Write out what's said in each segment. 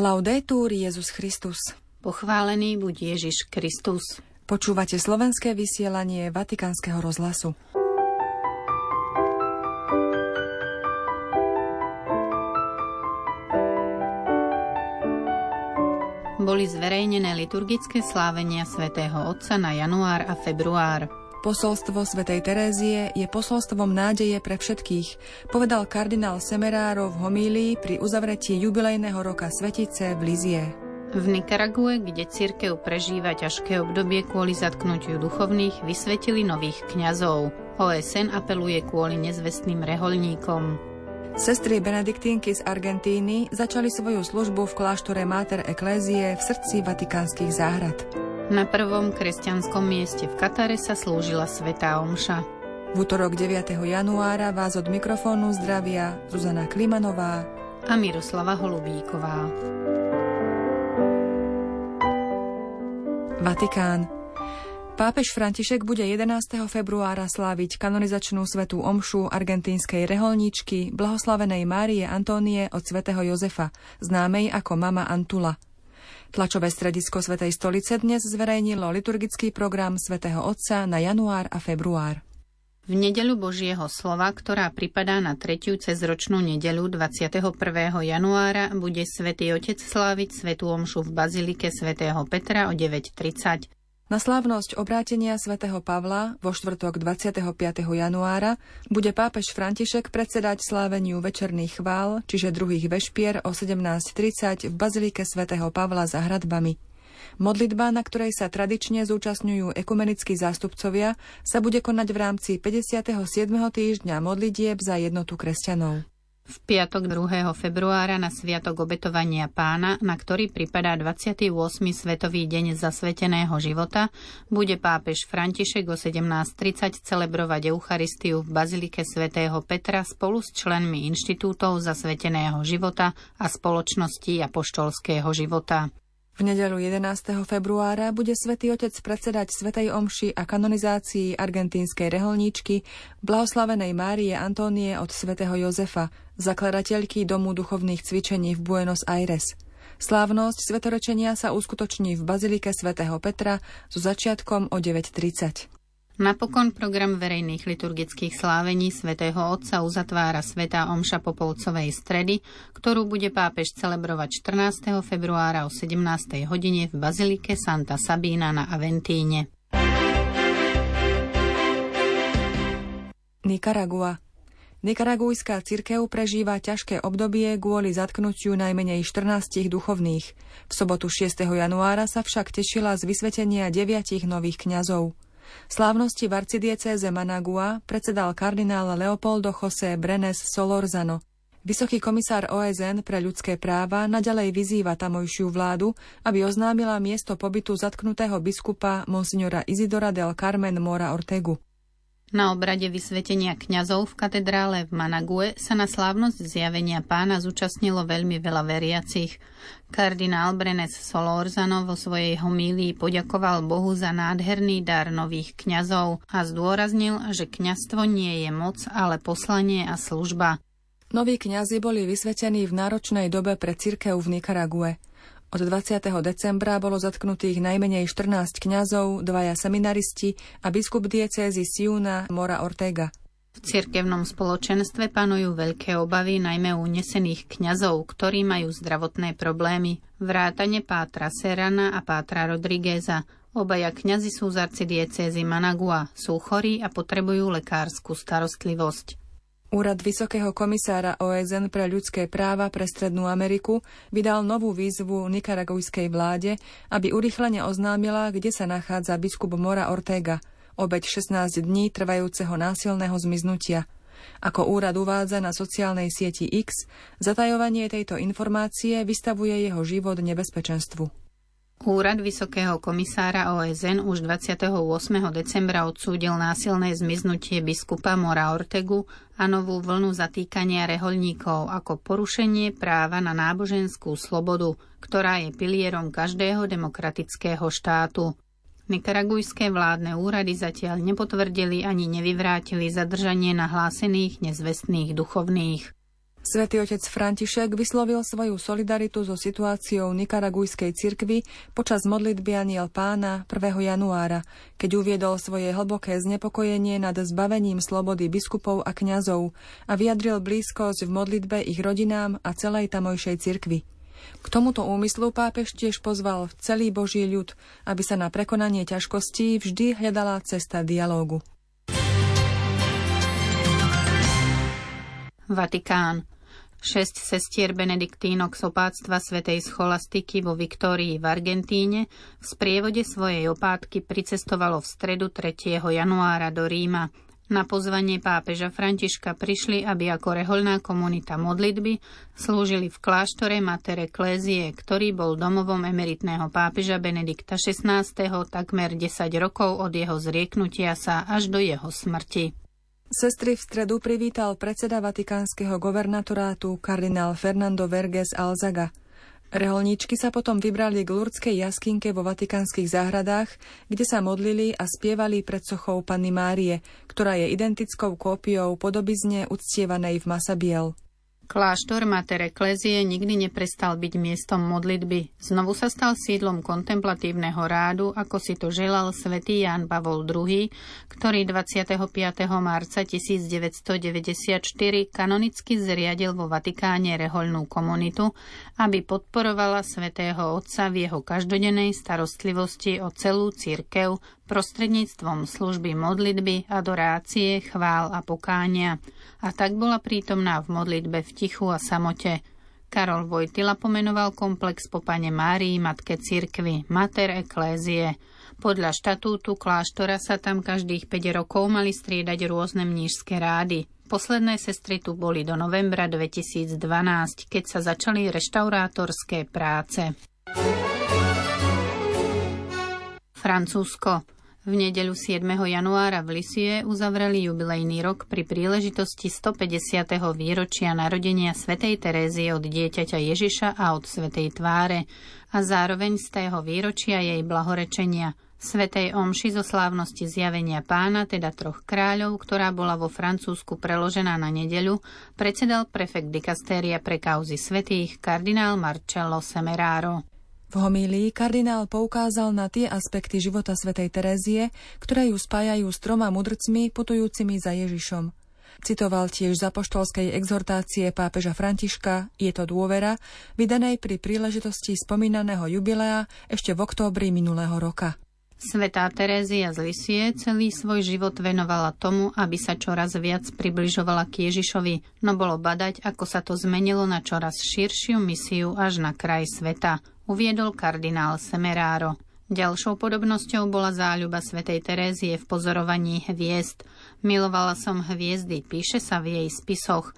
Laudetur Jezus Christus. Pochválený buď Ježiš Kristus. Počúvate slovenské vysielanie Vatikánskeho rozhlasu. Boli zverejnené liturgické slávenia svätého Otca na január a február. Posolstvo svätej Terézie je posolstvom nádeje pre všetkých, povedal kardinál Semerárov v homílii pri uzavretí jubilejného roka Svetice v Lizie. V Nikarague, kde církev prežíva ťažké obdobie kvôli zatknutiu duchovných, vysvetili nových kňazov. OSN apeluje kvôli nezvestným reholníkom. Sestry Benediktínky z Argentíny začali svoju službu v kláštore Mater Ecclesiae v srdci vatikánskych záhrad. Na prvom kresťanskom mieste v Katare sa slúžila Svetá Omša. V útorok 9. januára vás od mikrofónu zdravia Zuzana Klimanová a Miroslava Holubíková. Vatikán. Pápež František bude 11. februára sláviť kanonizačnú svetú omšu argentínskej reholníčky blahoslavenej Márie Antónie od svätého Jozefa, známej ako Mama Antula – Tlačové stredisko Svetej stolice dnes zverejnilo liturgický program Svetého Otca na január a február. V nedeľu Božieho slova, ktorá pripadá na tretiu cezročnú nedeľu 21. januára, bude Svetý Otec sláviť Svetú Omšu v Bazilike svätého Petra o 9.30. Na slávnosť obrátenia svätého Pavla vo štvrtok 25. januára bude pápež František predsedať sláveniu večerných chvál, čiže druhých vešpier o 17.30 v bazilike svätého Pavla za hradbami. Modlitba, na ktorej sa tradične zúčastňujú ekumenickí zástupcovia, sa bude konať v rámci 57. týždňa modlitieb za jednotu kresťanov. V piatok 2. februára na Sviatok obetovania pána, na ktorý pripadá 28. Svetový deň zasveteného života, bude pápež František o 17.30 celebrovať Eucharistiu v Bazilike svätého Petra spolu s členmi Inštitútov zasveteného života a spoločnosti apoštolského života. V nedelu 11. februára bude svätý Otec predsedať Svetej Omši a kanonizácii argentínskej reholníčky blahoslavenej Márie Antónie od svätého Jozefa, zakladateľky Domu duchovných cvičení v Buenos Aires. Slávnosť svetorečenia sa uskutoční v Bazilike svätého Petra so začiatkom o 9.30. Napokon program verejných liturgických slávení svätého Otca uzatvára Sveta Omša Popolcovej stredy, ktorú bude pápež celebrovať 14. februára o 17. hodine v Bazilike Santa Sabina na Aventíne. Nikaragua Nikaragujská cirkev prežíva ťažké obdobie kvôli zatknutiu najmenej 14 duchovných. V sobotu 6. januára sa však tešila z vysvetenia deviatich nových kňazov. Slávnosti v arcidiecéze Managua predsedal kardinál Leopoldo José Brenes Solorzano. Vysoký komisár OSN pre ľudské práva naďalej vyzýva tamojšiu vládu, aby oznámila miesto pobytu zatknutého biskupa monsignora Izidora del Carmen Mora Ortegu. Na obrade vysvetenia kňazov v katedrále v Manague sa na slávnosť zjavenia pána zúčastnilo veľmi veľa veriacich. Kardinál Brenes Solorzano vo svojej homílii poďakoval Bohu za nádherný dar nových kňazov a zdôraznil, že kňazstvo nie je moc, ale poslanie a služba. Noví kňazi boli vysvetení v náročnej dobe pre cirkev v Nikarague. Od 20. decembra bolo zatknutých najmenej 14 kňazov, dvaja seminaristi a biskup diecézy Siuna Mora Ortega. V cirkevnom spoločenstve panujú veľké obavy najmä u nesených kňazov, ktorí majú zdravotné problémy. Vrátane Pátra Serana a Pátra Rodrigueza. Obaja kňazi sú z arcidiecézy Managua, sú chorí a potrebujú lekárskú starostlivosť. Úrad Vysokého komisára OSN pre ľudské práva pre Strednú Ameriku vydal novú výzvu nikaragujskej vláde, aby urychlene oznámila, kde sa nachádza biskup Mora Ortega, obeď 16 dní trvajúceho násilného zmiznutia. Ako úrad uvádza na sociálnej sieti X, zatajovanie tejto informácie vystavuje jeho život nebezpečenstvu. Úrad Vysokého komisára OSN už 28. decembra odsúdil násilné zmiznutie biskupa Mora Ortegu a novú vlnu zatýkania reholníkov ako porušenie práva na náboženskú slobodu, ktorá je pilierom každého demokratického štátu. Nikaragujské vládne úrady zatiaľ nepotvrdili ani nevyvrátili zadržanie nahlásených nezvestných duchovných. Svetý otec František vyslovil svoju solidaritu so situáciou Nikaragujskej cirkvy počas modlitby Aniel pána 1. januára, keď uviedol svoje hlboké znepokojenie nad zbavením slobody biskupov a kňazov a vyjadril blízkosť v modlitbe ich rodinám a celej tamojšej cirkvi. K tomuto úmyslu pápež tiež pozval celý Boží ľud, aby sa na prekonanie ťažkostí vždy hľadala cesta dialógu. Vatikán. Šesť sestier benediktínok z opáctva svätej scholastiky vo Viktórii v Argentíne v sprievode svojej opátky pricestovalo v stredu 3. januára do Ríma. Na pozvanie pápeža Františka prišli, aby ako reholná komunita modlitby slúžili v kláštore Matere Klézie, ktorý bol domovom emeritného pápeža Benedikta XVI. takmer 10 rokov od jeho zrieknutia sa až do jeho smrti. Sestry v stredu privítal predseda vatikánskeho governatorátu kardinál Fernando Verges Alzaga. Reholníčky sa potom vybrali k Lurdskej jaskinke vo vatikánskych záhradách, kde sa modlili a spievali pred sochou Panny Márie, ktorá je identickou kópiou podobizne uctievanej v Masabiel. Kláštor Mater Eklézie nikdy neprestal byť miestom modlitby. Znovu sa stal sídlom kontemplatívneho rádu, ako si to želal svätý Ján Pavol II, ktorý 25. marca 1994 kanonicky zriadil vo Vatikáne rehoľnú komunitu, aby podporovala svätého Otca v jeho každodennej starostlivosti o celú církev prostredníctvom služby modlitby, adorácie, chvál a pokánia. A tak bola prítomná v modlitbe v tichu a samote. Karol Vojtila pomenoval komplex po pane Márii, matke cirkvy, Mater Eklézie. Podľa štatútu kláštora sa tam každých 5 rokov mali striedať rôzne mnížské rády. Posledné sestry tu boli do novembra 2012, keď sa začali reštaurátorské práce. Francúzsko. V nedeľu 7. januára v Lisie uzavreli jubilejný rok pri príležitosti 150. výročia narodenia svätej Terézie od dieťaťa Ježiša a od svätej tváre a zároveň z tého výročia jej blahorečenia Svetej omši zo slávnosti zjavenia pána, teda troch kráľov, ktorá bola vo Francúzsku preložená na nedeľu, predsedal prefekt dikastéria pre kauzy svetých kardinál Marcello Semeraro. V homílii kardinál poukázal na tie aspekty života svätej Terézie, ktoré ju spájajú s troma mudrcmi putujúcimi za Ježišom. Citoval tiež z apoštolskej exhortácie pápeža Františka Je to dôvera, vydanej pri príležitosti spomínaného jubilea ešte v októbri minulého roka. Svetá Terézia z Lisie celý svoj život venovala tomu, aby sa čoraz viac približovala k Ježišovi, no bolo badať, ako sa to zmenilo na čoraz širšiu misiu až na kraj sveta, uviedol kardinál Semeráro. Ďalšou podobnosťou bola záľuba svätej Terézie v pozorovaní hviezd. Milovala som hviezdy, píše sa v jej spisoch.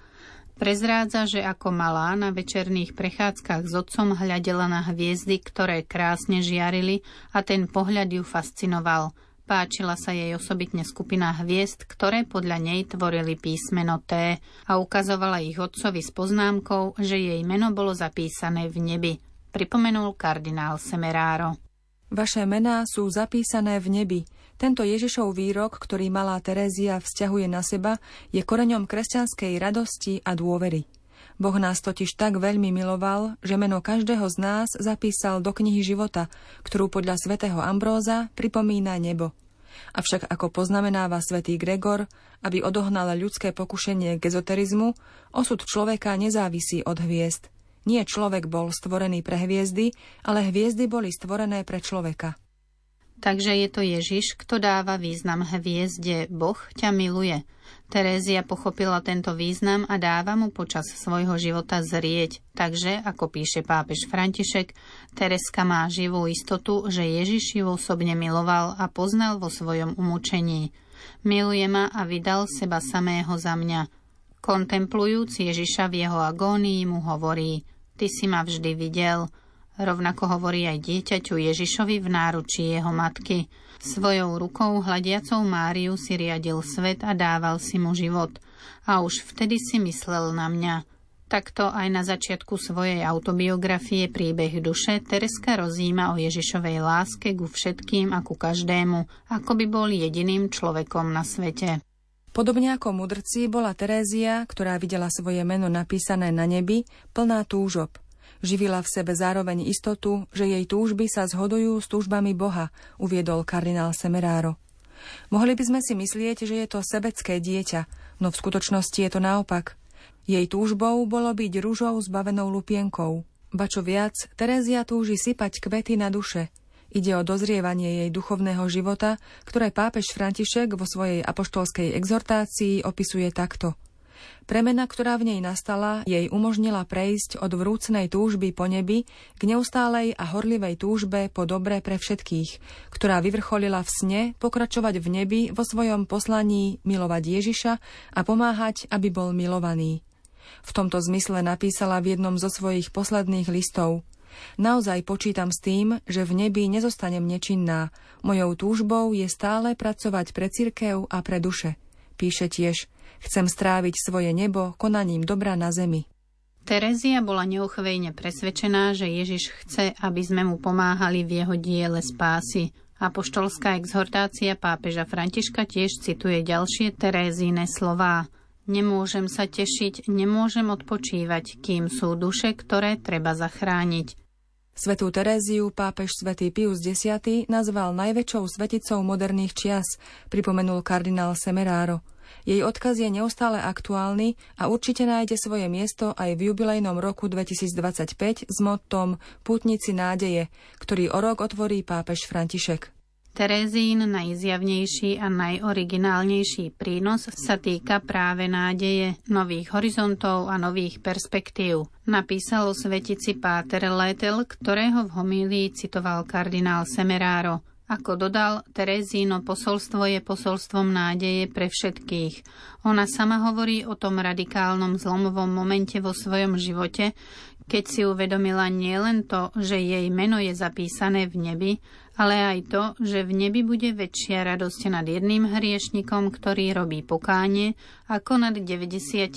Prezrádza, že ako malá na večerných prechádzkach s otcom hľadela na hviezdy, ktoré krásne žiarili a ten pohľad ju fascinoval. Páčila sa jej osobitne skupina hviezd, ktoré podľa nej tvorili písmeno T a ukazovala ich otcovi s poznámkou, že jej meno bolo zapísané v nebi pripomenul kardinál Semeráro. Vaše mená sú zapísané v nebi. Tento Ježišov výrok, ktorý malá Terézia vzťahuje na seba, je koreňom kresťanskej radosti a dôvery. Boh nás totiž tak veľmi miloval, že meno každého z nás zapísal do knihy života, ktorú podľa svätého Ambróza pripomína nebo. Avšak ako poznamenáva svätý Gregor, aby odohnal ľudské pokušenie k ezoterizmu, osud človeka nezávisí od hviezd. Nie človek bol stvorený pre hviezdy, ale hviezdy boli stvorené pre človeka. Takže je to Ježiš, kto dáva význam hviezde. Boh ťa miluje. Terézia pochopila tento význam a dáva mu počas svojho života zrieť. Takže, ako píše pápež František, Tereska má živú istotu, že Ježiš ju osobne miloval a poznal vo svojom umúčení. Miluje ma a vydal seba samého za mňa. Kontemplujúc Ježiša v jeho agónii mu hovorí – Ty si ma vždy videl. Rovnako hovorí aj dieťaťu Ježišovi v náručí jeho matky. Svojou rukou hľadiacou Máriu si riadil svet a dával si mu život. A už vtedy si myslel na mňa. Takto aj na začiatku svojej autobiografie Príbeh duše Tereska rozíma o Ježišovej láske ku všetkým a ku každému, ako by bol jediným človekom na svete. Podobne ako mudrci bola Terézia, ktorá videla svoje meno napísané na nebi, plná túžob. Živila v sebe zároveň istotu, že jej túžby sa zhodujú s túžbami Boha, uviedol kardinál Semeráro. Mohli by sme si myslieť, že je to sebecké dieťa, no v skutočnosti je to naopak. Jej túžbou bolo byť rúžou zbavenou lupienkou. Ba čo viac, Terézia túži sypať kvety na duše – Ide o dozrievanie jej duchovného života, ktoré pápež František vo svojej apoštolskej exhortácii opisuje takto. Premena, ktorá v nej nastala, jej umožnila prejsť od vrúcnej túžby po nebi k neustálej a horlivej túžbe po dobre pre všetkých, ktorá vyvrcholila v sne pokračovať v nebi vo svojom poslaní milovať Ježiša a pomáhať, aby bol milovaný. V tomto zmysle napísala v jednom zo svojich posledných listov – Naozaj počítam s tým, že v nebi nezostanem nečinná. Mojou túžbou je stále pracovať pre cirkev a pre duše. Píše tiež, chcem stráviť svoje nebo konaním dobra na zemi. Terezia bola neochvejne presvedčená, že Ježiš chce, aby sme mu pomáhali v jeho diele spásy. Apoštolská exhortácia pápeža Františka tiež cituje ďalšie Terézine slová. Nemôžem sa tešiť, nemôžem odpočívať, kým sú duše, ktoré treba zachrániť. Svetú Teréziu pápež svätý Pius X nazval najväčšou sveticou moderných čias, pripomenul kardinál Semeráro. Jej odkaz je neustále aktuálny a určite nájde svoje miesto aj v jubilejnom roku 2025 s mottom Pútnici nádeje, ktorý o rok otvorí pápež František. Terezín najzjavnejší a najoriginálnejší prínos sa týka práve nádeje, nových horizontov a nových perspektív. Napísal o svetici Páter Letel, ktorého v homílii citoval kardinál Semeráro. Ako dodal, Terezíno posolstvo je posolstvom nádeje pre všetkých. Ona sama hovorí o tom radikálnom zlomovom momente vo svojom živote, keď si uvedomila nielen to, že jej meno je zapísané v nebi, ale aj to, že v nebi bude väčšia radosť nad jedným hriešnikom, ktorý robí pokánie, ako nad 99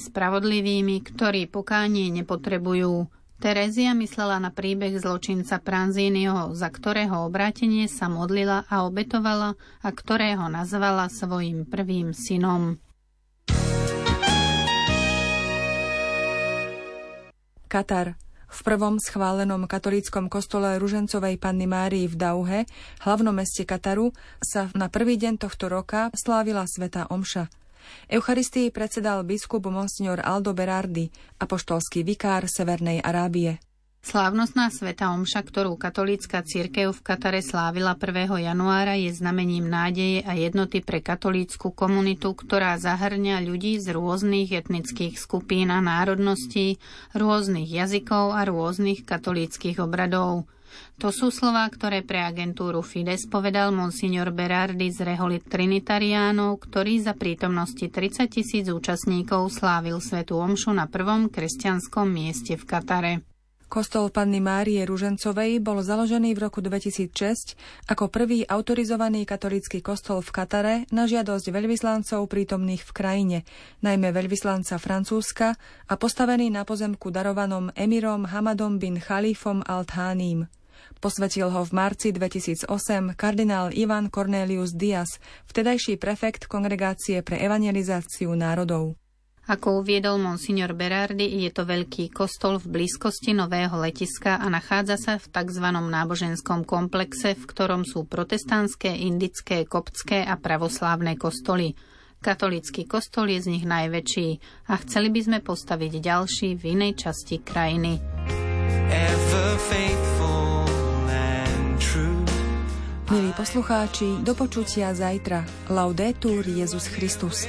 spravodlivými, ktorí pokánie nepotrebujú. Terezia myslela na príbeh zločinca Pranzínyho, za ktorého obrátenie sa modlila a obetovala a ktorého nazvala svojim prvým synom. Katar. V prvom schválenom katolíckom kostole Ružencovej Panny Márii v Dauhe, hlavnom meste Kataru, sa na prvý deň tohto roka slávila Sveta Omša. Eucharistii predsedal biskup Monsignor Aldo Berardi, apoštolský vikár Severnej Arábie. Slávnostná sveta omša, ktorú katolícka církev v Katare slávila 1. januára, je znamením nádeje a jednoty pre katolícku komunitu, ktorá zahrňa ľudí z rôznych etnických skupín a národností, rôznych jazykov a rôznych katolíckých obradov. To sú slová, ktoré pre agentúru Fides povedal monsignor Berardi z Reholit Trinitariánov, ktorý za prítomnosti 30 tisíc účastníkov slávil svetu omšu na prvom kresťanskom mieste v Katare. Kostol Panny Márie Ružencovej bol založený v roku 2006 ako prvý autorizovaný katolícky kostol v Katare na žiadosť veľvyslancov prítomných v krajine, najmä veľvyslanca Francúzska a postavený na pozemku darovanom emirom Hamadom bin Khalifom al-Thaním. Posvetil ho v marci 2008 kardinál Ivan Cornelius Diaz, vtedajší prefekt Kongregácie pre evangelizáciu národov. Ako uviedol monsignor Berardi, je to veľký kostol v blízkosti nového letiska a nachádza sa v tzv. náboženskom komplexe, v ktorom sú protestantské, indické, koptské a pravoslávne kostoly. Katolícky kostol je z nich najväčší a chceli by sme postaviť ďalší v inej časti krajiny. Milí poslucháči, do počutia zajtra. Laudetur Jezus Christus.